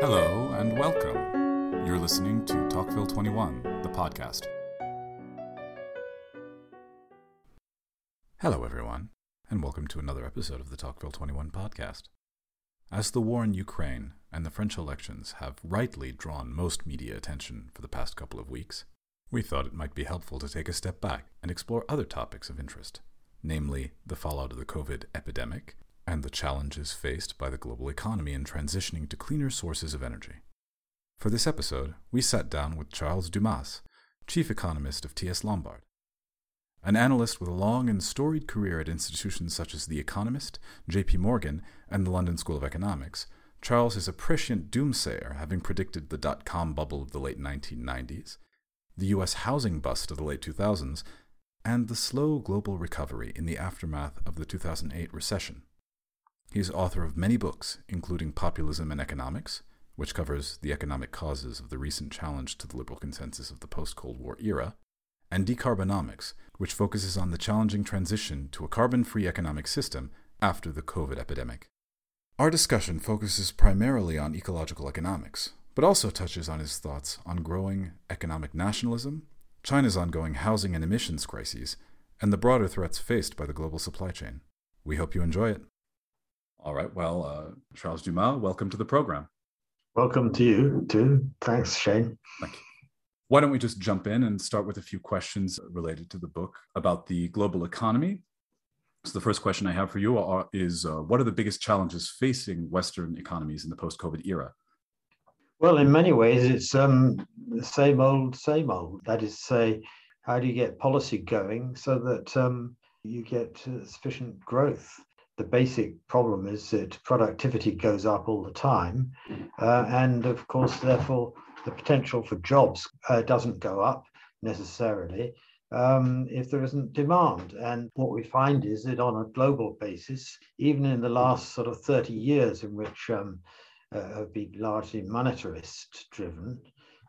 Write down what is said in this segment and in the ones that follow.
Hello and welcome. You're listening to Talkville 21, the podcast. Hello, everyone, and welcome to another episode of the Talkville 21 podcast. As the war in Ukraine and the French elections have rightly drawn most media attention for the past couple of weeks, we thought it might be helpful to take a step back and explore other topics of interest, namely the fallout of the COVID epidemic and the challenges faced by the global economy in transitioning to cleaner sources of energy. For this episode, we sat down with Charles Dumas, chief economist of T.S. Lombard. An analyst with a long and storied career at institutions such as The Economist, J.P. Morgan, and the London School of Economics, Charles is a prescient doomsayer, having predicted the dot com bubble of the late 1990s, the U.S. housing bust of the late 2000s, and the slow global recovery in the aftermath of the 2008 recession. He is author of many books, including Populism and Economics, which covers the economic causes of the recent challenge to the liberal consensus of the post Cold War era, and Decarbonomics, which focuses on the challenging transition to a carbon free economic system after the COVID epidemic. Our discussion focuses primarily on ecological economics, but also touches on his thoughts on growing economic nationalism, China's ongoing housing and emissions crises, and the broader threats faced by the global supply chain. We hope you enjoy it. All right. Well, uh, Charles Dumas, welcome to the program. Welcome to you too. Thanks, Shane. Thank you. Why don't we just jump in and start with a few questions related to the book about the global economy? So, the first question I have for you are, is uh, What are the biggest challenges facing Western economies in the post COVID era? Well, in many ways, it's um, the same old, same old. That is to say, how do you get policy going so that um, you get uh, sufficient growth? The basic problem is that productivity goes up all the time. Uh, and of course, therefore, the potential for jobs uh, doesn't go up necessarily um, if there isn't demand. And what we find is that on a global basis, even in the last sort of 30 years, in which um, uh, have been largely monetarist driven,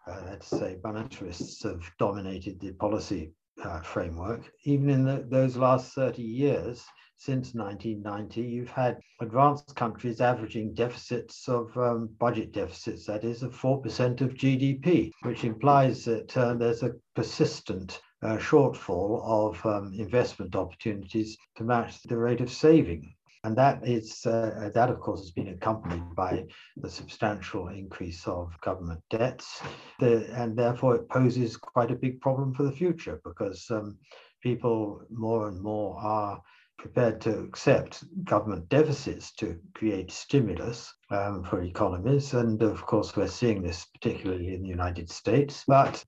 uh, let's say monetarists have dominated the policy uh, framework, even in the, those last 30 years, since 1990, you've had advanced countries averaging deficits of um, budget deficits, that is, of 4% of GDP, which implies that uh, there's a persistent uh, shortfall of um, investment opportunities to match the rate of saving. And that is uh, that, of course, has been accompanied by the substantial increase of government debts, the, and therefore it poses quite a big problem for the future because um, people more and more are prepared to accept government deficits to create stimulus um, for economies. And of course, we're seeing this particularly in the United States. But,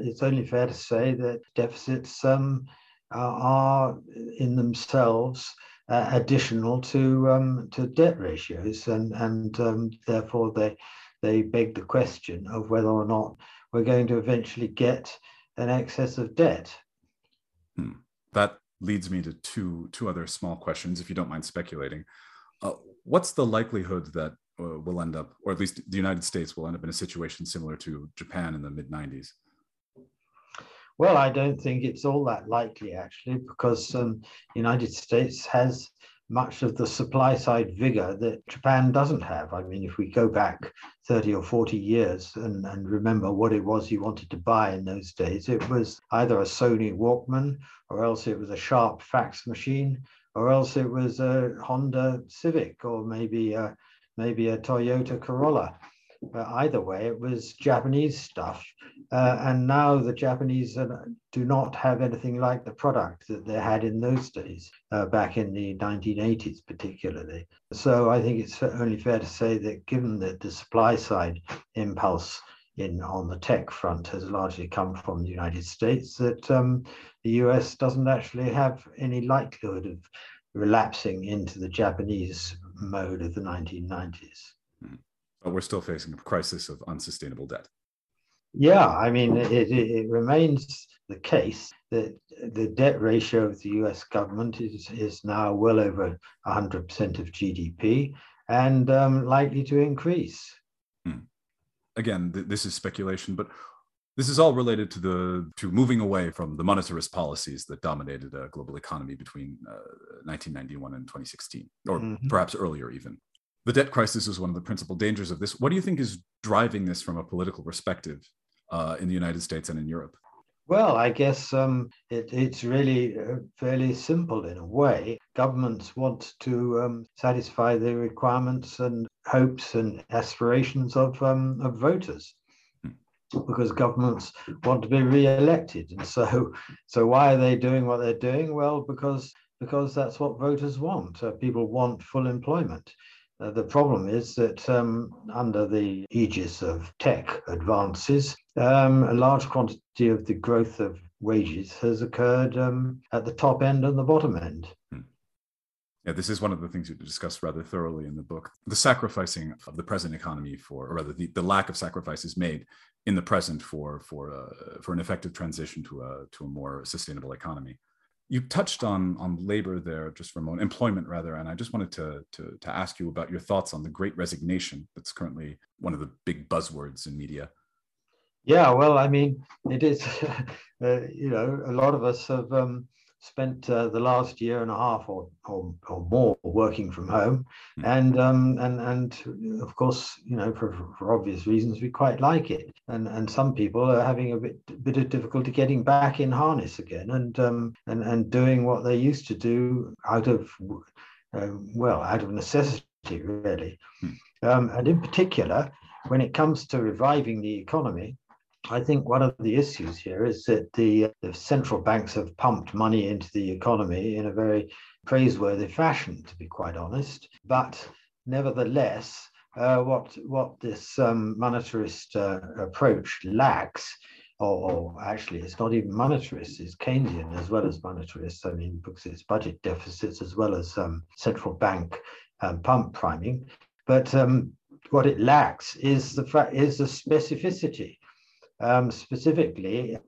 it's only fair to say that deficits um, are in themselves uh, additional to um, to debt ratios, and and um, therefore they they beg the question of whether or not we're going to eventually get an excess of debt. Hmm. That leads me to two two other small questions, if you don't mind speculating. Uh, what's the likelihood that uh, we'll end up, or at least the United States will end up in a situation similar to Japan in the mid '90s? Well, I don't think it's all that likely actually, because um, United States has much of the supply side vigor that Japan doesn't have. I mean, if we go back 30 or 40 years and, and remember what it was you wanted to buy in those days, it was either a Sony Walkman or else it was a Sharp fax machine or else it was a Honda Civic or maybe a, maybe a Toyota Corolla. But either way, it was Japanese stuff. Uh, and now the Japanese do not have anything like the product that they had in those days, uh, back in the 1980s, particularly. So I think it's only fair to say that given that the supply side impulse in on the tech front has largely come from the United States, that um, the US doesn't actually have any likelihood of relapsing into the Japanese mode of the 1990s. But we're still facing a crisis of unsustainable debt. Yeah, I mean, it, it, it, remains the case that the debt ratio of the US government is, is now well over 100% of GDP and um, likely to increase. Hmm. Again, th- this is speculation, but this is all related to the to moving away from the monetarist policies that dominated a global economy between uh, 1991 and 2016, or mm-hmm. perhaps earlier even. The debt crisis is one of the principal dangers of this. What do you think is driving this from a political perspective uh, in the United States and in Europe? Well, I guess um, it, it's really uh, fairly simple in a way. Governments want to um, satisfy the requirements and hopes and aspirations of, um, of voters because governments want to be re-elected and so so why are they doing what they're doing well because because that's what voters want uh, people want full employment uh, the problem is that um, under the aegis of tech advances, um, a large quantity of the growth of wages has occurred um, at the top end and the bottom end. Hmm. Yeah, this is one of the things you discussed rather thoroughly in the book. The sacrificing of the present economy for, or rather, the, the lack of sacrifices made in the present for for uh, for an effective transition to a to a more sustainable economy you touched on on labor there just for a moment employment rather and i just wanted to, to to ask you about your thoughts on the great resignation. That's currently one of the big buzzwords in media. Yeah well i mean it is uh, you know a lot of us have um, spent uh, the last year and a half or, or, or more working from home mm. and um, and and of course you know for, for obvious reasons we quite like it and and some people are having a bit bit of difficulty getting back in harness again and um, and and doing what they used to do out of uh, well out of necessity really mm. um, and in particular when it comes to reviving the economy I think one of the issues here is that the, the, central banks have pumped money into the economy in a very praiseworthy fashion, to be quite honest. But nevertheless, uh, what what this um, monetarist uh, approach lacks, or, or, actually it's not even monetarist, it's Keynesian as well as monetarist. I mean, because it's budget deficits as well as um, central bank um, pump priming. But um, what it lacks is the fact is the specificity um, specifically,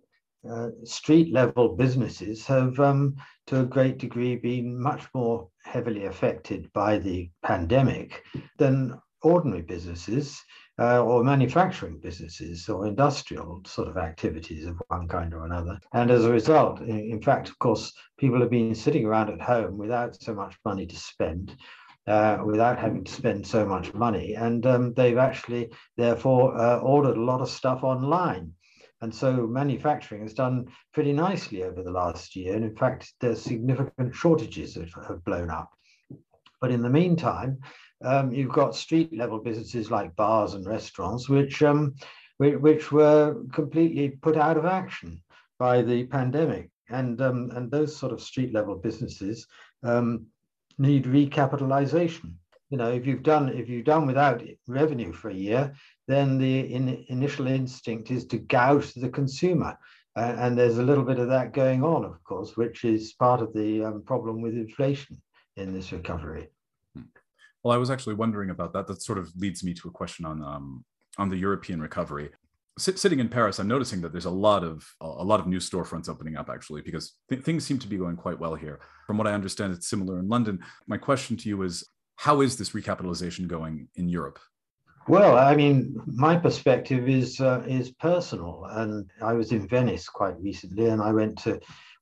uh, street level businesses have, um, to a great degree, been much more heavily affected by the pandemic than ordinary businesses uh, or manufacturing businesses or industrial sort of activities of one kind or another. And as a result, in fact, of course, people have been sitting around at home without so much money to spend. Uh, without having to spend so much money. And um, they've actually, therefore, uh, ordered a lot of stuff online. And so manufacturing has done pretty nicely over the last year. And in fact, there's significant shortages that have blown up. But in the meantime, um, you've got street level businesses like bars and restaurants, which, um, which, which, were completely put out of action by the pandemic. And, um, and those sort of street level businesses um, need recapitalization. You know, if you've done if you've done without revenue for a year, then the in, initial instinct is to gouge the consumer, uh, and there's a little bit of that going on, of course, which is part of the um, problem with inflation in this recovery. Hmm. Well, I was actually wondering about that. That sort of leads me to a question on um, on the European recovery sitting in Paris, I'm noticing that there's a lot of a lot of new storefronts opening up actually because th- things seem to be going quite well here. From what I understand, it's similar in London. My question to you is, how is this recapitalization going in Europe? Well, I mean, my perspective is uh, is personal, and I was in Venice quite recently, and I went to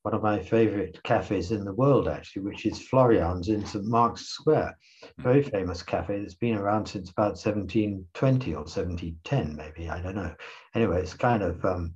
one of my favorite cafes in the world, actually, which is Florian's in St. Mark's Square. Hmm. Very famous cafe that's been around since about 1720 or 1710, maybe. I don't know. Anyway, it's kind of um,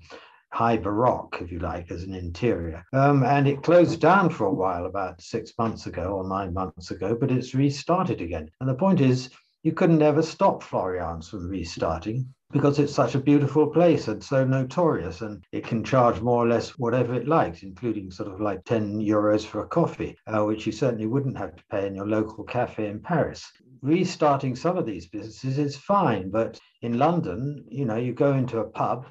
high baroque, if you like, as an interior. Um, and it closed down for a while about six months ago or nine months ago, but it's restarted again. And the point is, you couldn't ever stop Florian's from restarting because it's such a beautiful place and so notorious and it can charge more or less whatever it likes including sort of like 10 euros for a coffee uh, which you certainly wouldn't have to pay in your local cafe in paris. Restarting some of these businesses is fine but in london you know you go into a pub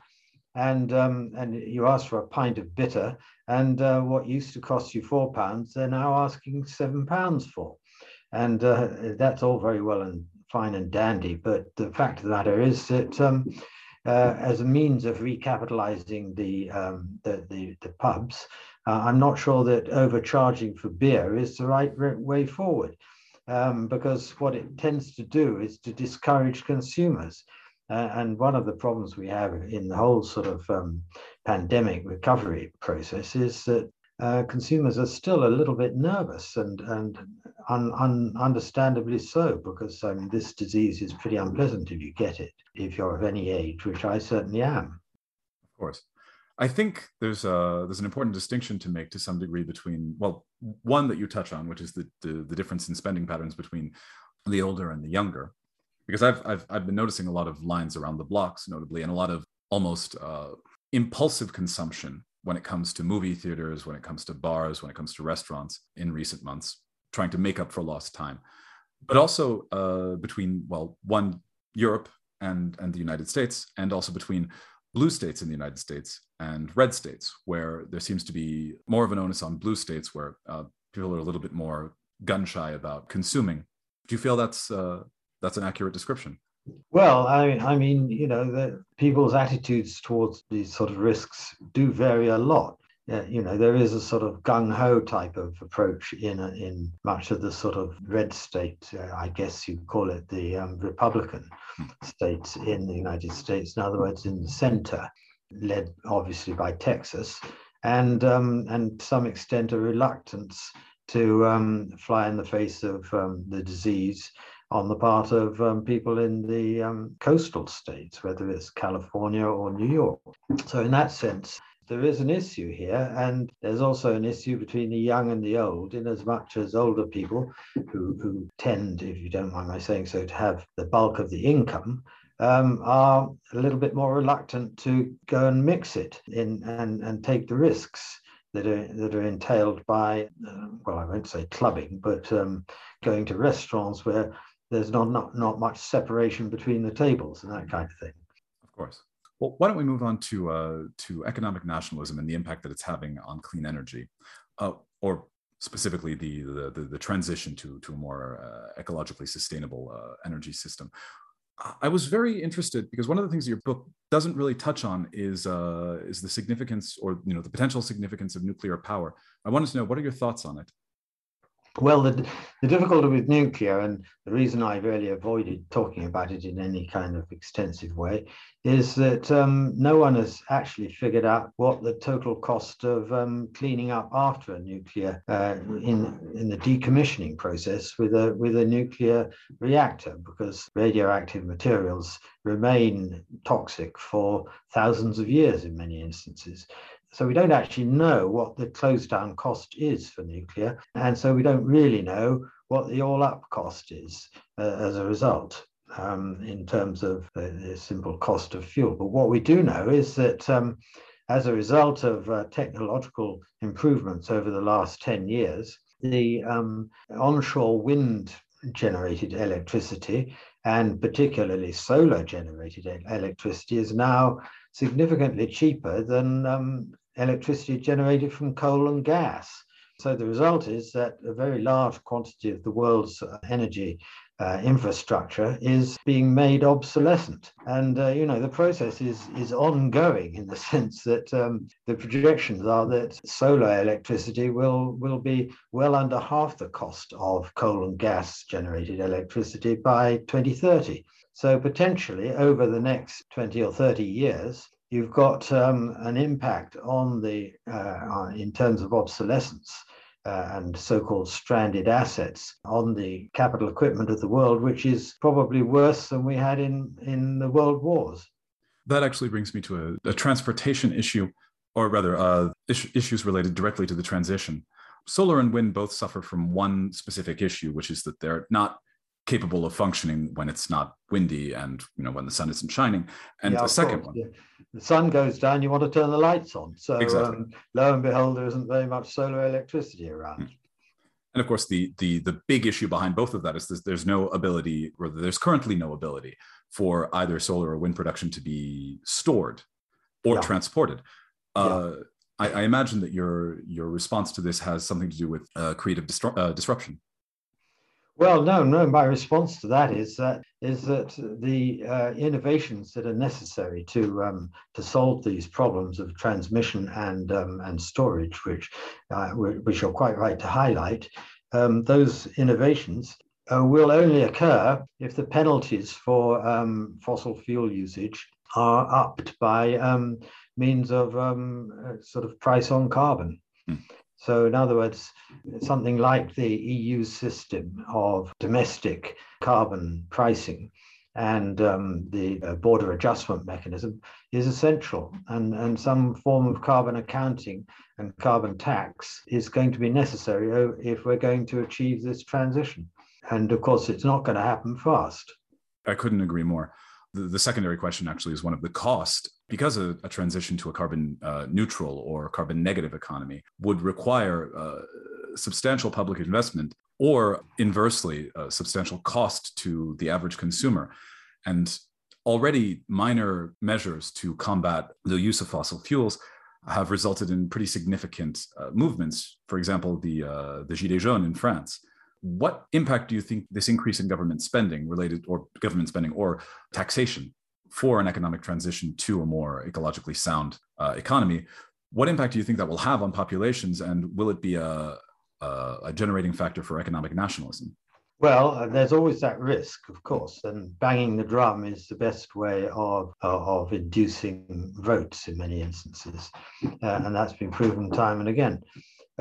and um, and you ask for a pint of bitter and uh, what used to cost you four pounds they're now asking seven pounds for. And uh, that's all very well and fine and dandy. But the fact of the matter is that um, uh, as a means of recapitalizing the, um, the, the, the, pubs, uh, I'm not sure that overcharging for beer is the right way forward. Um, because what it tends to do is to discourage consumers. Uh, and one of the problems we have in the whole sort of um, pandemic recovery process is that uh, consumers are still a little bit nervous and and un, un, understandably so because I mean this disease is pretty unpleasant if you get it if you're of any age, which I certainly am. Of course. I think there's a there's an important distinction to make to some degree between well one that you touch on which is the the, the difference in spending patterns between the older and the younger because I've, I've I've been noticing a lot of lines around the blocks notably and a lot of almost uh, impulsive consumption when it comes to movie theaters when it comes to bars when it comes to restaurants in recent months trying to make up for lost time but also uh, between well one Europe and and the United States and also between blue states in the United States and red states, where there seems to be more of an onus on blue states, where uh, people are a little bit more gun shy about consuming. Do you feel that's uh, that's an accurate description? Well, I, I mean, you know, the, people's attitudes towards these sort of risks do vary a lot you know, there is a sort of gung ho type of approach in in much of the sort of red state, uh, I guess you'd call it the um, Republican states in the United States. In other words, in the center, led obviously by Texas, and um, and to some extent a reluctance to um, fly in the face of um, the disease on the part of um, people in the um, coastal states, whether it's California or New York. So, in that sense, there is an issue here, and there's also an issue between the young and the old, in as much as older people who, who tend, if you don't mind my saying so, to have the bulk of the income. Um, are a little bit more reluctant to go and mix it in and, and take the risks that are that are entailed by uh, well I won't say clubbing but um, going to restaurants where there's not, not not much separation between the tables and that kind of thing. Of course. Well, why don't we move on to uh, to economic nationalism and the impact that it's having on clean energy, uh, or specifically the, the, the transition to to a more uh, ecologically sustainable uh, energy system. I was very interested because one of the things your book doesn't really touch on is uh, is the significance or you know the potential significance of nuclear power. I wanted to know what are your thoughts on it. Well, the, the difficulty with nuclear, and the reason I've really avoided talking about it in any kind of extensive way, is that um, no one has actually figured out what the total cost of um, cleaning up after a nuclear uh, in in the decommissioning process with a with a nuclear reactor, because radioactive materials remain toxic for thousands of years in many instances so we don't actually know what the close down cost is for nuclear. And so we don't really know what the all up cost is uh, as a result. Um, in terms of the, the, simple cost of fuel. But what we do know is that um, as a result of uh, technological improvements over the last 10 years, the um, onshore wind generated electricity and particularly solar generated electricity is now significantly cheaper than um, electricity generated from coal and gas. So the result is that a very large quantity of the world's uh, energy uh, infrastructure is being made obsolescent. And, uh, you know, the process is, is ongoing in the sense that um, the projections are that solar electricity will, will be well under half the cost of coal and gas generated electricity by 2030. So potentially over the next 20 or 30 years, you've got um, an impact on the uh, in terms of obsolescence uh, and so-called stranded assets on the capital equipment of the world, which is probably worse than we had in in the world wars. That actually brings me to a, a transportation issue, or rather, uh, is- issues related directly to the transition. Solar and wind both suffer from one specific issue, which is that they're not capable of functioning when it's not windy and you know when the sun isn't shining and yeah, the second course, one yeah. the sun goes down you want to turn the lights on so exactly. um, lo and behold there isn't very much solar electricity around mm. and of course the the the big issue behind both of that is this, there's no ability or there's currently no ability for either solar or wind production to be stored or yeah. transported uh, I, I, imagine that your your response to this has something to do with uh, creative distru- uh, disruption well, no, no. My response to that is that is that the uh, innovations that are necessary to um, to solve these problems of transmission and um, and storage, which uh, which you're quite right to highlight, um, those innovations uh, will only occur if the penalties for um, fossil fuel usage are upped by um, means of um, sort of price on carbon. Mm. So, in other words, something like the EU system of domestic carbon pricing and um, the uh, border adjustment mechanism is essential. And, and some form of carbon accounting and carbon tax is going to be necessary if we're going to achieve this transition. And of course, it's not going to happen fast. I couldn't agree more. The, the secondary question actually is one of the cost because a, a transition to a carbon uh, neutral or carbon negative economy would require uh, substantial public investment or inversely a substantial cost to the average consumer. And already minor measures to combat the use of fossil fuels have resulted in pretty significant uh, movements. For example the uh, the gilets jaunes in france what impact do you think this increase in government spending related or government spending or taxation for an economic transition to a more ecologically sound uh, economy what impact do you think that will have on populations and will it be a, a, a generating factor for economic nationalism well, uh, there's always that risk, of course, and banging the drum is the best way of uh, of inducing votes in many instances, uh, and that's been proven time and again.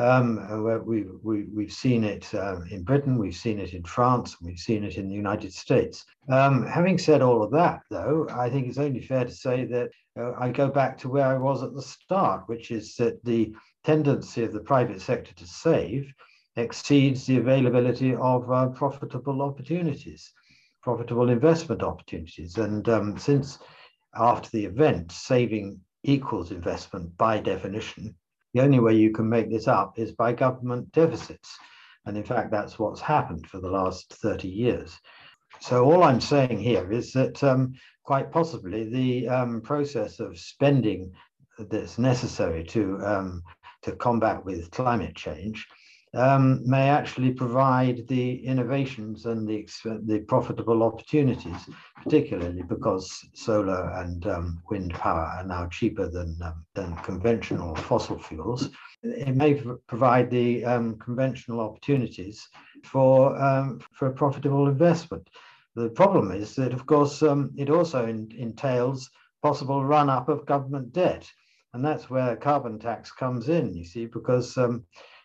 Um, we, we, we've seen it uh, in Britain, we've seen it in France, we've seen it in the United States. Um, having said all of that, though, I think it's only fair to say that uh, I go back to where I was at the start, which is that the tendency of the private sector to save exceeds the availability of uh, profitable opportunities, profitable investment opportunities. And um, since after the event, saving equals investment by definition, the only way you can make this up is by government deficits. And in fact, that's what's happened for the last 30 years. So, all I'm saying here is that um, quite possibly the um, process of spending that's necessary to, um, to combat with climate change um, may actually provide the innovations and the, the profitable opportunities, particularly because solar and um, wind power are now cheaper than, um, than conventional fossil fuels. It may provide the um, conventional opportunities for, um, for a profitable investment. The problem is that, of course, um, it also in, entails possible run up of government debt. And that's where carbon tax comes in, you see, because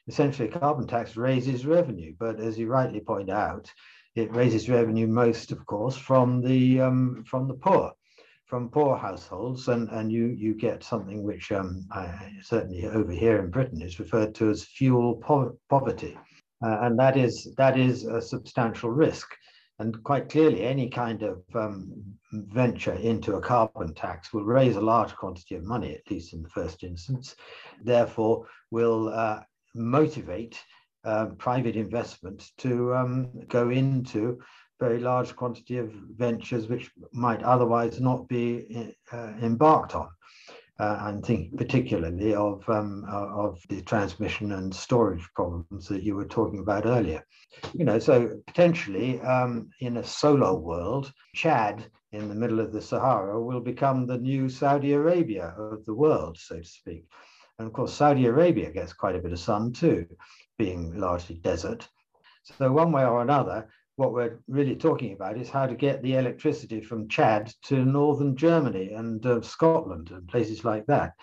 essentially a carbon tax raises revenue, but as you rightly point out, it raises revenue most, of course, from the um, from the poor, from poor households, and and you you get something which um, I, certainly over here in Britain is referred to as fuel po- poverty, uh, and that is that is a substantial risk. And quite clearly, any kind of um, venture into a carbon tax will raise a large quantity of money, at least in the first instance. Therefore, will uh, motivate uh, private investment to um, go into very large quantity of ventures which might otherwise not be uh, embarked on. Uh, I'm thinking particularly of, um, uh, of the transmission and storage problems that you were talking about earlier. You know, so potentially um, in a solar world, Chad in the middle of the Sahara will become the new Saudi Arabia of the world, so to speak. And of course, Saudi Arabia gets quite a bit of sun too, being largely desert. So, one way or another, what we're really talking about is how to get the electricity from Chad to northern Germany and uh, Scotland and places like that.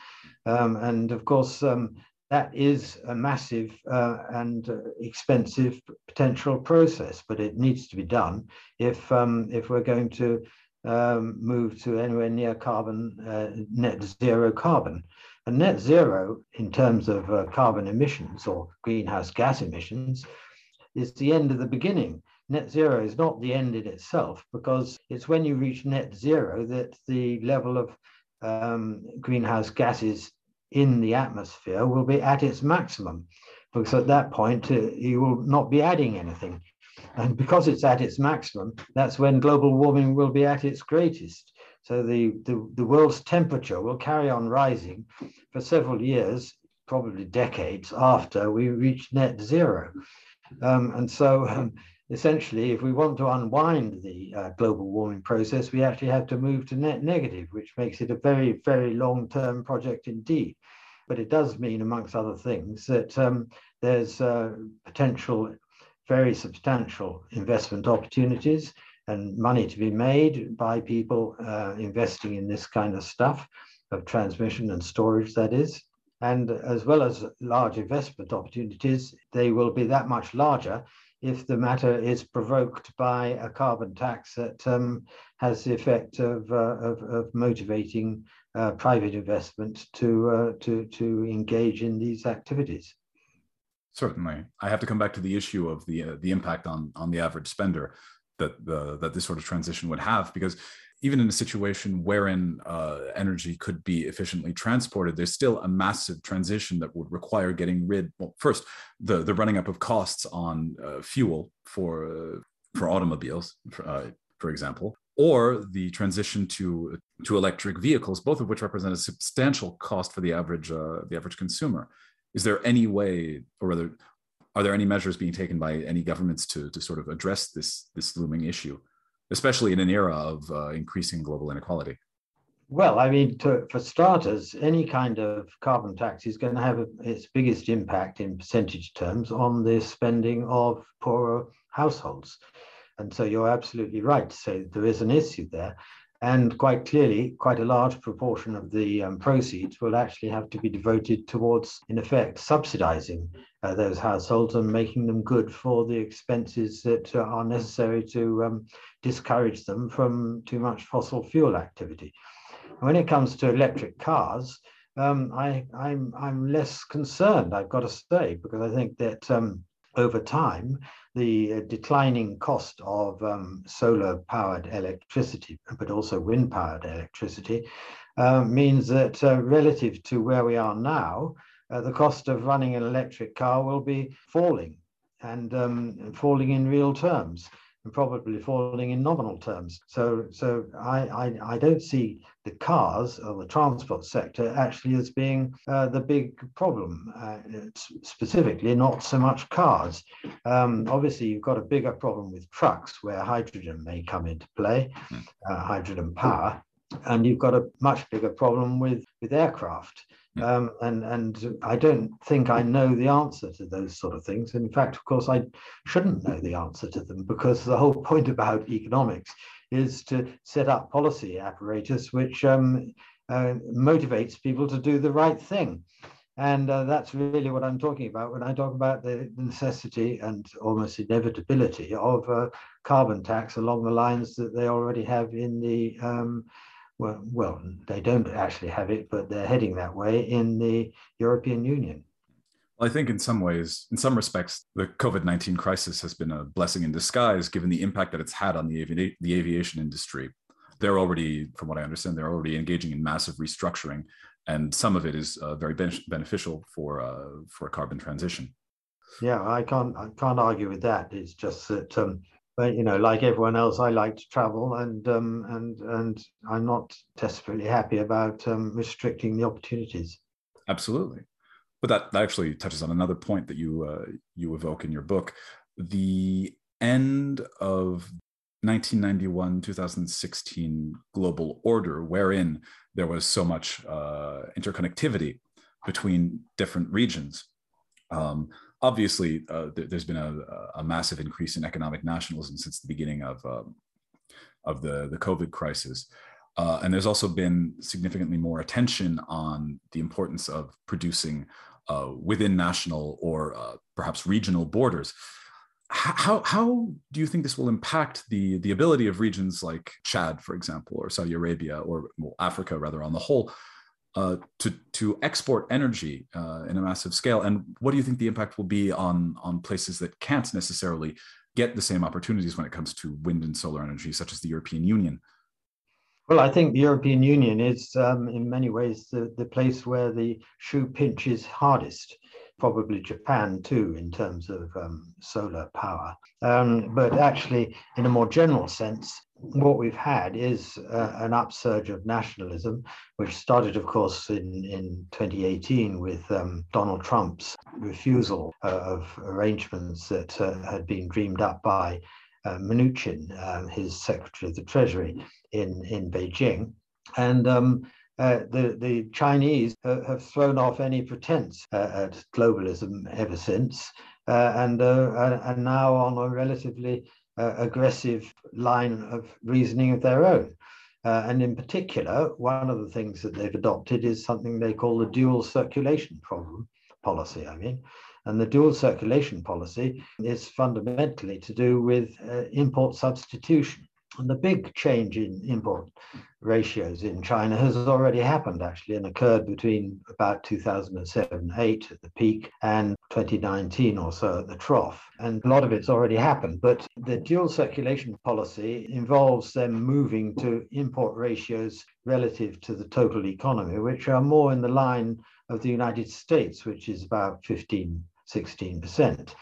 Um, and of course, um, that is a massive uh, and uh, expensive potential process, but it needs to be done if um, if we're going to um, move to anywhere near carbon uh, net zero carbon. And net zero, in terms of uh, carbon emissions or greenhouse gas emissions, is the end of the beginning. Net zero is not the end in itself because it's when you reach net zero that the level of um, greenhouse gases in the atmosphere will be at its maximum. Because at that point, uh, you will not be adding anything. And because it's at its maximum, that's when global warming will be at its greatest. So the, the, the world's temperature will carry on rising for several years, probably decades after we reach net zero. Um, and so um, essentially, if we want to unwind the uh, global warming process, we actually have to move to net negative, which makes it a very, very long-term project indeed. But it does mean, amongst other things, that um, there's uh, potential very substantial investment opportunities and money to be made by people uh, investing in this kind of stuff of transmission and storage, that is. And as well as large investment opportunities, they will be that much larger if the matter is provoked by a carbon tax that um, has the effect of, uh, of, of, motivating uh, private investment to, uh, to, to engage in these activities. Certainly, I have to come back to the issue of the uh, the impact on on the average spender that the that this sort of transition would have, because even in a situation wherein uh, energy could be efficiently transported, there's still a massive transition that would require getting rid. Well, first, the the running up of costs on uh, fuel for uh, for automobiles, uh, for example, or the transition to to electric vehicles, both of which represent a substantial cost for the average uh, the average consumer is there any way, or rather, are there any measures being taken by any governments to, to sort of address this, this looming issue, especially in an era of uh, increasing global inequality? Well, I mean, to, for starters, any kind of carbon tax is going to have a, its biggest impact in percentage terms on the spending of poorer households. And so you're absolutely right to say there is an issue there. And quite clearly, quite a large proportion of the um, proceeds will actually have to be devoted towards, in effect, subsidizing uh, those households and making them good for the expenses that uh, are necessary to um, discourage them from too much fossil fuel activity. When it comes to electric cars, um, I, am less concerned, I've got to say, because I think that um, over time, the uh, declining cost of um, solar powered electricity, but also wind powered electricity, uh, means that uh, relative to where we are now, uh, the cost of running an electric car will be falling and um, falling in real terms and probably falling in nominal terms. So, so I, I, I don't see the cars or the transport sector actually as being uh, the big problem. Uh, specifically, not so much cars. Um, obviously, you've got a bigger problem with trucks where hydrogen may come into play, hmm. uh, hydrogen power, and you've got a much bigger problem with with aircraft. Um, and and I don't think I know the answer to those sort of things. In fact, of course, I shouldn't know the answer to them because the whole point about economics is to set up policy apparatus which um, uh, motivates people to do the right thing. And uh, that's really what I'm talking about when I talk about the necessity and almost inevitability of a carbon tax along the lines that they already have in the um, well, well, they don't actually have it, but they're heading that way in the European Union. I think in some ways, in some respects, the COVID 19 crisis has been a blessing in disguise given the impact that it's had on the, avi- the aviation industry. They're already, from what I understand, they're already engaging in massive restructuring, and some of it is uh, very ben- beneficial for, uh, for a carbon transition. Yeah, I can't I can't argue with that. It's just that um, you know, like everyone else, I like to travel, and um, and and I'm not desperately happy about um, restricting the opportunities. Absolutely, but that, that actually touches on another point that you uh, you evoke in your book: the end of 1991 2016 global order, wherein there was so much uh, interconnectivity between different regions. Um, obviously, uh, th- there's been a, a, massive increase in economic nationalism since the beginning of um, of the the COVID crisis, uh, and there's also been significantly more attention on the importance of producing uh, within national or uh, perhaps regional borders. How, how do you think this will impact the, the ability of regions like Chad, for example, or Saudi Arabia, or well, Africa rather on the whole, uh, to to export energy uh, in a massive scale? And what do you think the impact will be on on places that can't necessarily get the same opportunities when it comes to wind and solar energy, such as the European Union? Well, I think the European Union is, um, in many ways, the, the place where the shoe pinches hardest. Probably Japan too, in terms of um, solar power. Um, but actually, in a more general sense, what we've had is uh, an upsurge of nationalism, which started, of course, in, in 2018 with um, Donald Trump's refusal uh, of arrangements that uh, had been dreamed up by uh, Mnuchin, um, his Secretary of the Treasury in, in Beijing. And um, uh, the, the Chinese have thrown off any pretense uh, at globalism ever since, and, and now on a relatively uh, aggressive line of reasoning of their own. Uh, and in particular, one of the things that they've adopted is something they call the dual circulation problem policy. I mean, and the dual circulation policy is fundamentally to do with uh, import substitution. And the big change in import ratios in China has already happened, actually, and occurred between about 2007 8 at the peak and 2019 or so at the trough. And a lot of it's already happened. But the dual circulation policy involves them moving to import ratios relative to the total economy, which are more in the line of the United States, which is about 15, 16%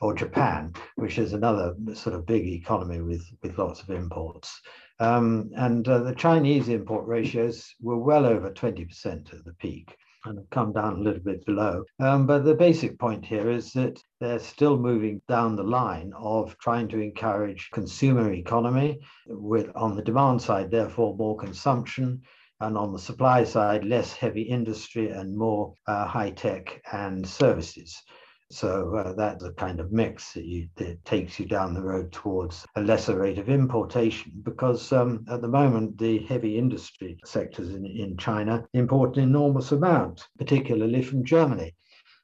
or Japan, which is another sort of big economy with, with lots of imports. Um, and uh, the Chinese import ratios were well over 20% at the peak and have come down a little bit below. Um, but the basic point here is that they're still moving down the line of trying to encourage consumer economy with on the demand side, therefore more consumption, and on the supply side, less heavy industry and more uh, high tech and services. So uh, that's a kind of mix that, you, that, takes you down the road towards a lesser rate of importation because um, at the moment the heavy industry sectors in, in China import an enormous amount, particularly from Germany.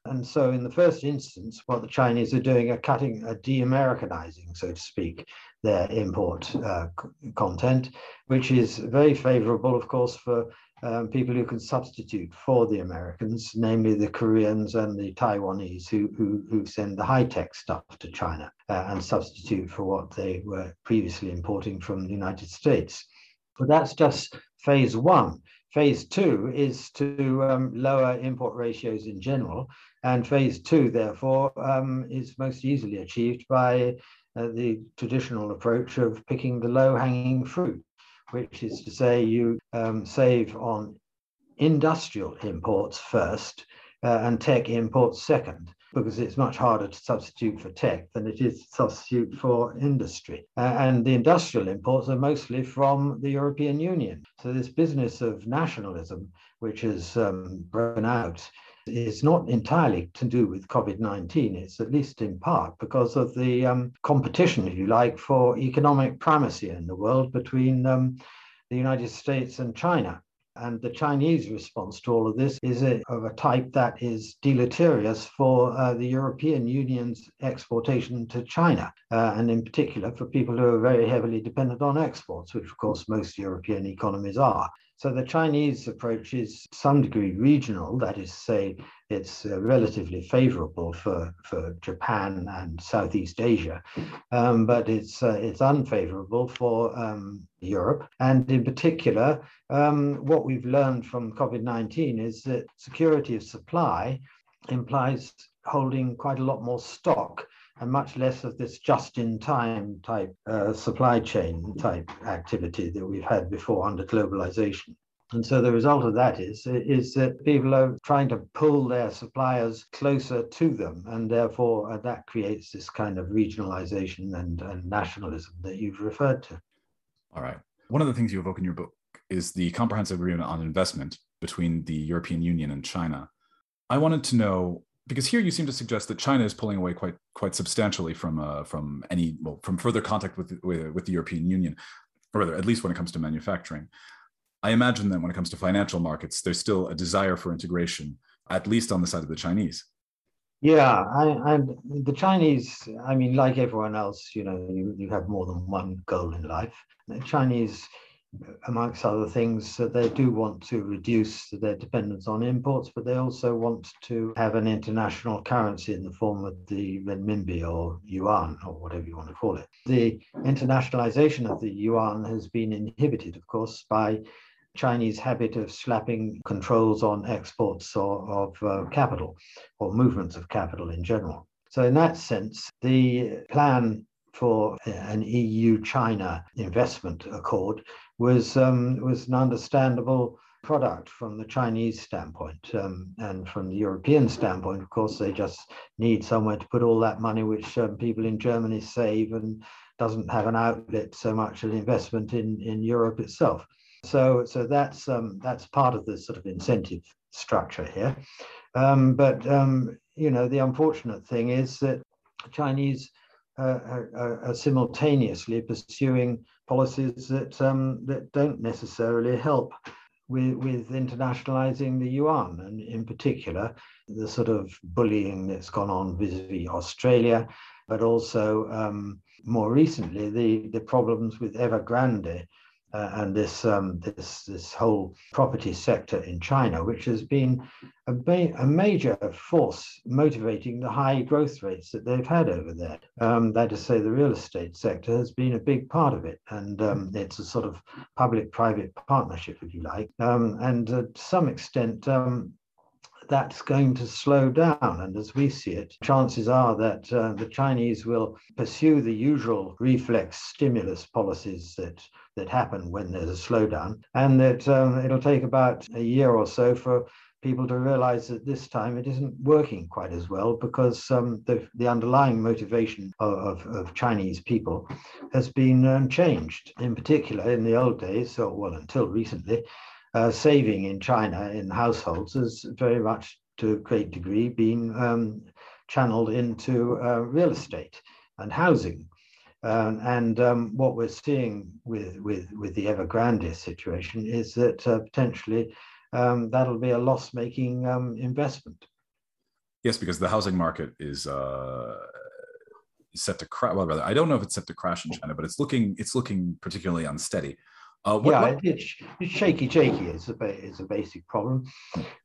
And so, in the first instance, what the Chinese are doing are cutting, are de Americanizing, so to speak, their import uh, content, which is very favorable, of course, for um, people who can substitute for the Americans, namely the Koreans and the Taiwanese who, who, who send the high tech stuff to China uh, and substitute for what they were previously importing from the United States. But that's just phase one. Phase two is to um, lower import ratios in general. And phase two, therefore, um, is most easily achieved by uh, the traditional approach of picking the low hanging fruit which is to say you um, save on industrial imports first uh, and tech imports second, because it's much harder to substitute for tech than it is to substitute for industry. Uh, and the industrial imports are mostly from the European Union. So this business of nationalism, which has um, broken out, is not entirely to do with COVID 19. It's at least in part because of the um, competition, if you like, for economic primacy in the world between um, the United States and China. And the Chinese response to all of this is a, of a type that is deleterious for uh, the European Union's exportation to China, uh, and in particular for people who are very heavily dependent on exports, which of course most European economies are. So the Chinese approach is some degree regional, that is say, it's uh, relatively favorable for, for Japan and Southeast Asia, um, but it's, uh, it's unfavorable for um, Europe. And in particular, um, what we've learned from COVID 19 is that security of supply implies holding quite a lot more stock and much less of this just-in-time type uh, supply chain type activity that we've had before under globalization. And so the result of that is, is that people are trying to pull their suppliers closer to them. And therefore, uh, that creates this kind of regionalization and, and nationalism that you've referred to. All right. One of the things you evoke in your book is the comprehensive agreement on investment between the European Union and China. I wanted to know because here you seem to suggest that China is pulling away quite quite substantially from uh, from any well, from further contact with, with, with the European Union, or rather, at least when it comes to manufacturing. I imagine that when it comes to financial markets, there's still a desire for integration, at least on the side of the Chinese. Yeah, and the Chinese, I mean, like everyone else, you know, you, you have more than one goal in life. The Chinese amongst other things, they do want to reduce their dependence on imports, but they also want to have an international currency in the form of the renminbi or yuan or whatever you want to call it. The internationalization of the yuan has been inhibited, of course, by Chinese habit of slapping controls on exports or, of uh, capital or movements of capital in general. So, in that sense, the plan for an EU China investment accord was um, was an understandable product from the Chinese standpoint. Um, and from the European standpoint, of course, they just need somewhere to put all that money, which um, people in Germany save and doesn't have an outlet so much as investment in, in Europe itself. So, so that's, um, that's part of the sort of incentive structure here. Um, but, um, you know, the unfortunate thing is that Chinese are, are, are simultaneously pursuing policies that um, that don't necessarily help with, with internationalizing the yuan, and in particular, the sort of bullying that's gone on vis-a-vis Australia, but also um, more recently the, the problems with Evergrande uh, and this um, this this whole property sector in China, which has been a, ba- a, major force motivating the high growth rates that they've had over there. Um, that is to say, the real estate sector has been a big part of it, and um, it's a sort of public-private partnership, if you like, um, and uh, to some extent. Um, that's going to slow down. And as we see it, chances are that uh, the Chinese will pursue the usual reflex stimulus policies that that happen when there's a slowdown, and that um, it'll take about a year or so for people to realize that this time it isn't working quite as well because um, the, the underlying motivation of, of, of Chinese people has been um, changed. In particular, in the old days, or well, until recently, uh, saving in China in households has very much to a great degree been um, channeled into uh, real estate and housing. Um, and um, what we're seeing with, with, with the Evergrande situation is that uh, potentially um, that'll be a loss making um, investment. Yes, because the housing market is uh, set to crash. Well, rather, I don't know if it's set to crash in China, but it's looking it's looking particularly unsteady. Uh, what, yeah, what? It's, it's shaky, shaky is a, is a basic problem.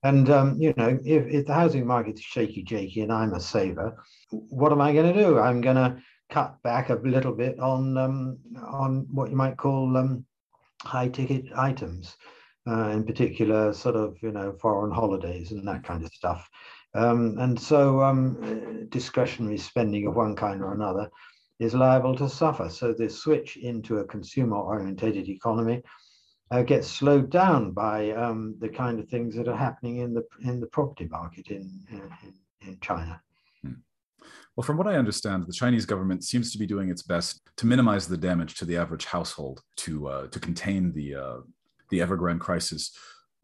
And, um, you know, if, if the housing market is shaky, shaky and I'm a saver, what am I going to do? I'm going to cut back a little bit on um, on what you might call um, high ticket items, uh, in particular, sort of you know foreign holidays and that kind of stuff. Um, and so um, discretionary spending of one kind or another is liable to suffer. So the switch into a consumer-orientated economy uh, gets slowed down by um, the kind of things that are happening in the in the property market in in, in China. Well, from what I understand, the Chinese government seems to be doing its best to minimize the damage to the average household, to uh, to contain the uh, the Evergrande crisis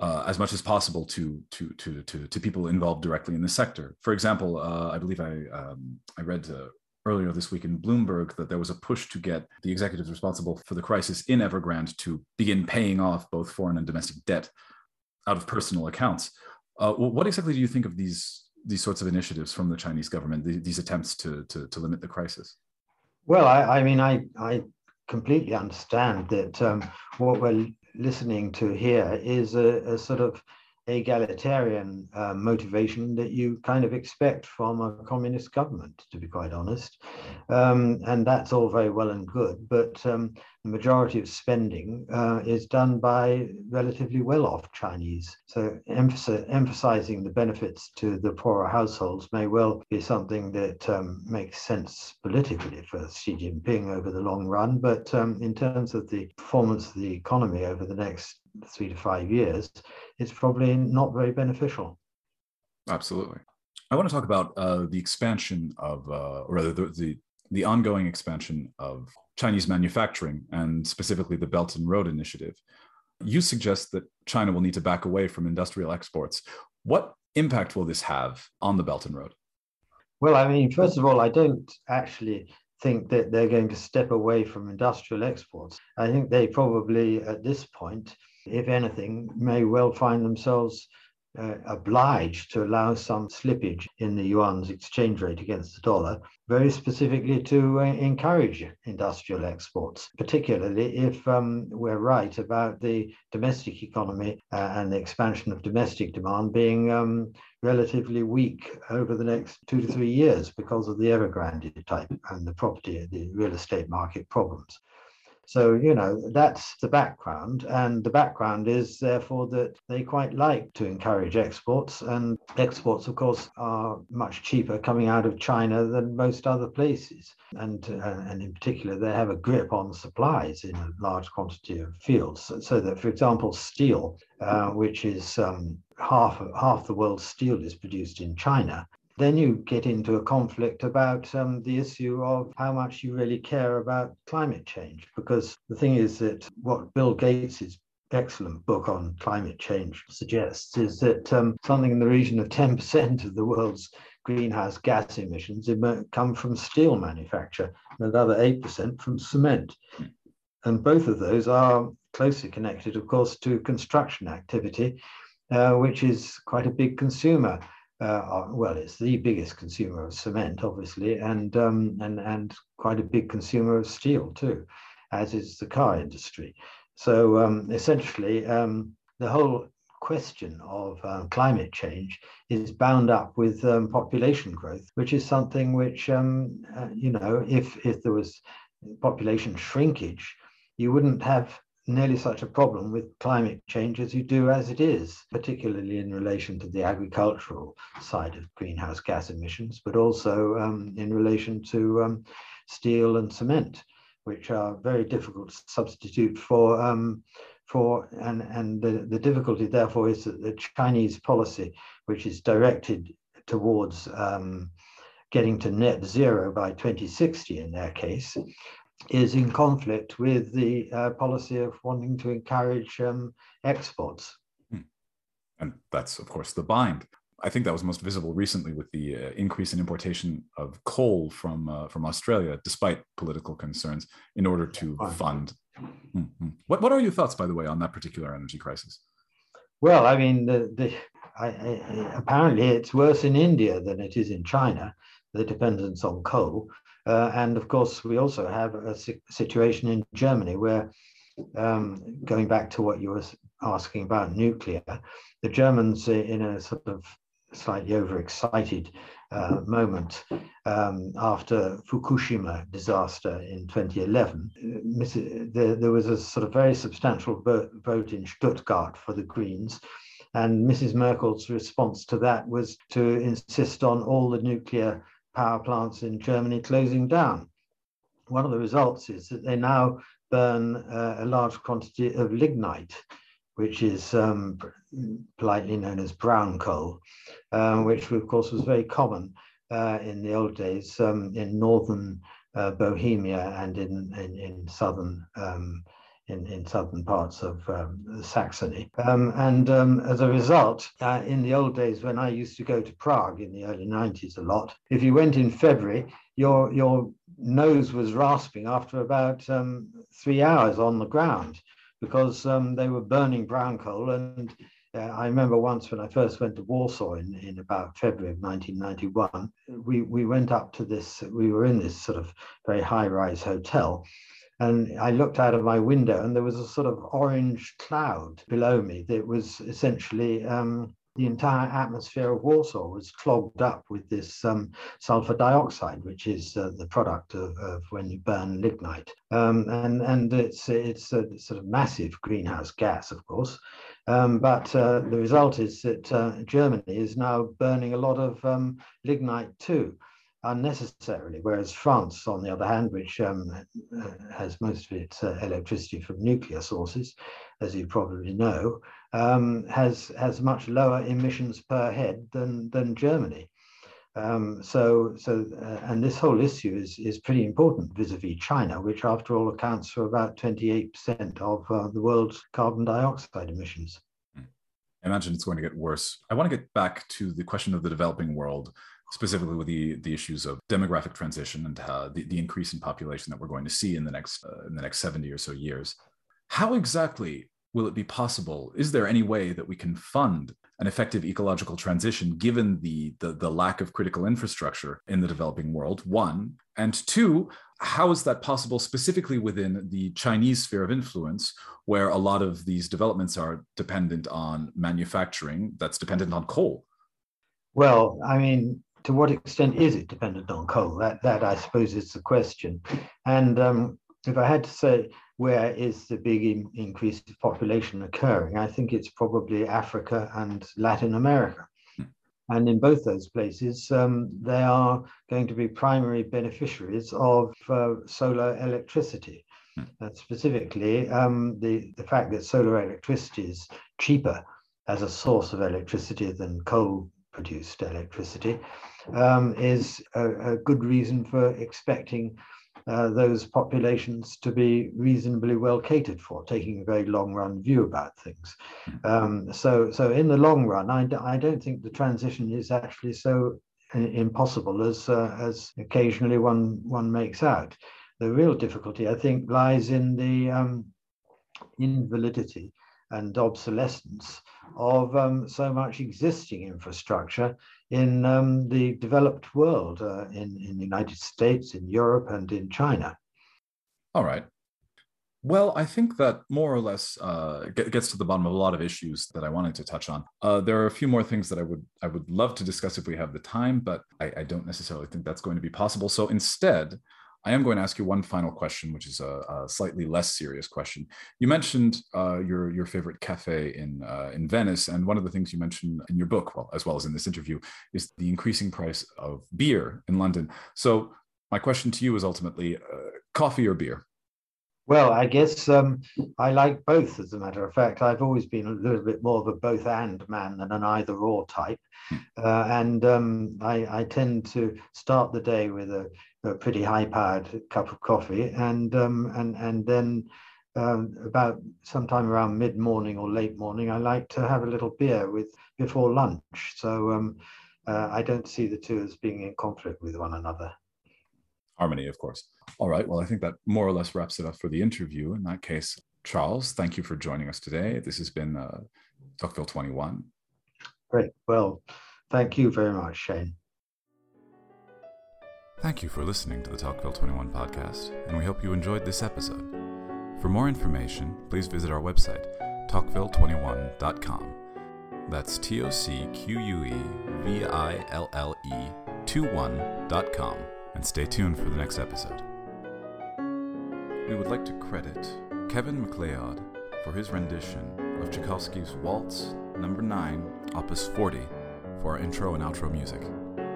uh, as much as possible to, to to to to people involved directly in the sector. For example, uh, I believe I um, I read uh, earlier this week in Bloomberg that there was a push to get the executives responsible for the crisis in Evergrande to begin paying off both foreign and domestic debt out of personal accounts. Uh, what exactly do you think of these these sorts of initiatives from the Chinese government, these attempts to, to, to limit the crisis? Well, I, I mean, I, I completely understand that um, what we're listening to here is a, a sort of egalitarian uh, motivation that you kind of expect from a communist government, to be quite honest. Um, and that's all very well and good, but um, the majority of spending uh, is done by relatively well off Chinese. So emphasizing the benefits to the poorer households may well be something that um, makes sense politically for Xi Jinping over the long run. But um, in terms of the performance of the economy over the next three to five years, it's probably not very beneficial. Absolutely. I want to talk about uh, the expansion of, uh, or rather, the, the, the ongoing expansion of Chinese manufacturing and specifically the Belt and Road Initiative. You suggest that China will need to back away from industrial exports. What impact will this have on the Belt and Road? Well, I mean, first of all, I don't actually think that they're going to step away from industrial exports. I think they probably, at this point, if anything, may well find themselves uh, obliged to allow some slippage in the yuan's exchange rate against the dollar, very specifically to uh, encourage industrial exports, particularly if um, we're right about the domestic economy uh, and the expansion of domestic demand being um, relatively weak over the next two to three years because of the Evergrande type and the property, the real estate market problems. So, you know, that's the background. And the background is therefore that they quite like to encourage exports. And exports, of course, are much cheaper coming out of China than most other places. And, uh, and in particular, they have a grip on supplies in a large quantity of fields. So that, for example, steel, uh, which is um, half, half the world's steel is produced in China, then you get into a conflict about um, the issue of how much you really care about climate change. Because the thing is that what Bill Gates's excellent book on climate change suggests is that um, something in the region of 10% of the world's greenhouse gas emissions come from steel manufacture, and another 8% from cement. And both of those are closely connected, of course, to construction activity, uh, which is quite a big consumer. Uh, well, it's the biggest consumer of cement, obviously, and, um, and, and quite a big consumer of steel too, as is the car industry. So um, essentially, um, the whole question of um, climate change is bound up with um, population growth, which is something which, um, uh, you know, if, if there was population shrinkage, you wouldn't have nearly such a problem with climate change as you do as it is, particularly in relation to the agricultural side of greenhouse gas emissions, but also um, in relation to um, steel and cement, which are very difficult to substitute for. Um, for and and the, the difficulty therefore is that the Chinese policy, which is directed towards um, getting to net zero by 2060 in their case, is in conflict with the uh, policy of wanting to encourage um, exports. Hmm. And that's, of course, the bind. I think that was most visible recently with the uh, increase in importation of coal from uh, from Australia, despite political concerns, in order to fund. Mm-hmm. What what are your thoughts, by the way, on that particular energy crisis? Well, I mean, the, the I, I, apparently it's worse in India than it is in China. The dependence on coal, uh, and of course, we also have a situation in Germany where, um, going back to what you were asking about nuclear, the Germans, in a sort of slightly overexcited uh, moment um, after Fukushima disaster in 2011, there, there, was a sort of very substantial vote in Stuttgart for the Greens. And Mrs. Merkel's response to that was to insist on all the nuclear power plants in Germany closing down. One of the results is that they now burn uh, a large quantity of lignite, which is um, politely known as brown coal, um, which of course was very common uh, in the old days um, in northern uh, Bohemia and in, in, in southern um, in, in southern parts of um, Saxony. Um, and um, as a result, uh, in the old days when I used to go to Prague in the early 90s a lot, if you went in February, your, your nose was rasping after about um, three hours on the ground because um, they were burning brown coal. And uh, I remember once when I first went to Warsaw in, in about February of 1991, we, we went up to this, we were in this sort of very high rise hotel and I looked out of my window, and there was a sort of orange cloud below me that was essentially um, the entire atmosphere of Warsaw was clogged up with this um, sulfur dioxide, which is uh, the product of, of, when you burn lignite. Um, and and it's, it's a sort of massive greenhouse gas, of course. Um, but uh, the result is that uh, Germany is now burning a lot of um, lignite too unnecessarily, whereas France, on the other hand, which um, has most of its uh, electricity from nuclear sources, as you probably know, um, has has much lower emissions per head than than Germany. Um, so, so, uh, and this whole issue is is pretty important vis-a-vis China, which, after all, accounts for about 28% of uh, the world's carbon dioxide emissions. I imagine it's going to get worse. I want to get back to the question of the developing world specifically with the the issues of demographic transition and uh, the, the increase in population that we're going to see in the next uh, in the next 70 or so years. How exactly will it be possible? Is there any way that we can fund an effective ecological transition given the, the the lack of critical infrastructure in the developing world one? And two how is that possible specifically within the chinese sphere of influence where a lot of these developments are dependent on manufacturing that's dependent on coal? Well, I mean, to what extent is it dependent on coal? That, that I suppose is the question. And um, if I had to say where is the big in, increase of population occurring, I think it's probably Africa and Latin America. And in both those places, um, they are going to be primary beneficiaries of uh, solar electricity. Uh, specifically, um, the, the fact that solar electricity is cheaper as a source of electricity than coal produced electricity um, is a, a, good reason for expecting uh, those populations to be reasonably well catered for, taking a very long run view about things. Um, so, so in the long run, I, I don't think the transition is actually so impossible as uh, as occasionally one one makes out. The real difficulty, I think, lies in the um, invalidity and obsolescence of um, so much existing infrastructure in um, the developed world, uh, in, in the United States, in Europe, and in China. All right. Well, I think that more or less uh, gets to the bottom of a lot of issues that I wanted to touch on. Uh, there are a few more things that I would I would love to discuss if we have the time, but I, I don't necessarily think that's going to be possible. So instead, I am going to ask you one final question, which is a, a slightly less serious question. You mentioned uh, your your favorite cafe in uh, in Venice, and one of the things you mentioned in your book, well, as well as in this interview, is the increasing price of beer in London. So my question to you is ultimately, uh, coffee or beer? Well, I guess um, I like both, as a matter of fact. I've always been a little bit more of a both and man than an either or type. Hmm. Uh, and um, I, I, tend to start the day with a, a pretty high powered cup of coffee. And, um, and, and then um, about sometime around mid morning or late morning, I like to have a little beer with before lunch. So um, uh, I don't see the two as being in conflict with one another harmony, of course. All right. Well, I think that more or less wraps it up for the interview. In that case, Charles, thank you for joining us today. This has been uh, Tocqueville 21. Great. Well, thank you very much, Shane. Thank you for listening to the Tocqueville 21 podcast, and we hope you enjoyed this episode. For more information, please visit our website, tocqueville21.com. That's T O C Q U E V I L L E 21.com and stay tuned for the next episode. We would like to credit Kevin MacLeod for his rendition of Tchaikovsky's Waltz Number no. 9, Opus 40, for our intro and outro music.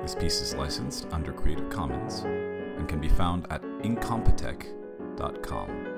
This piece is licensed under Creative Commons and can be found at incompetech.com.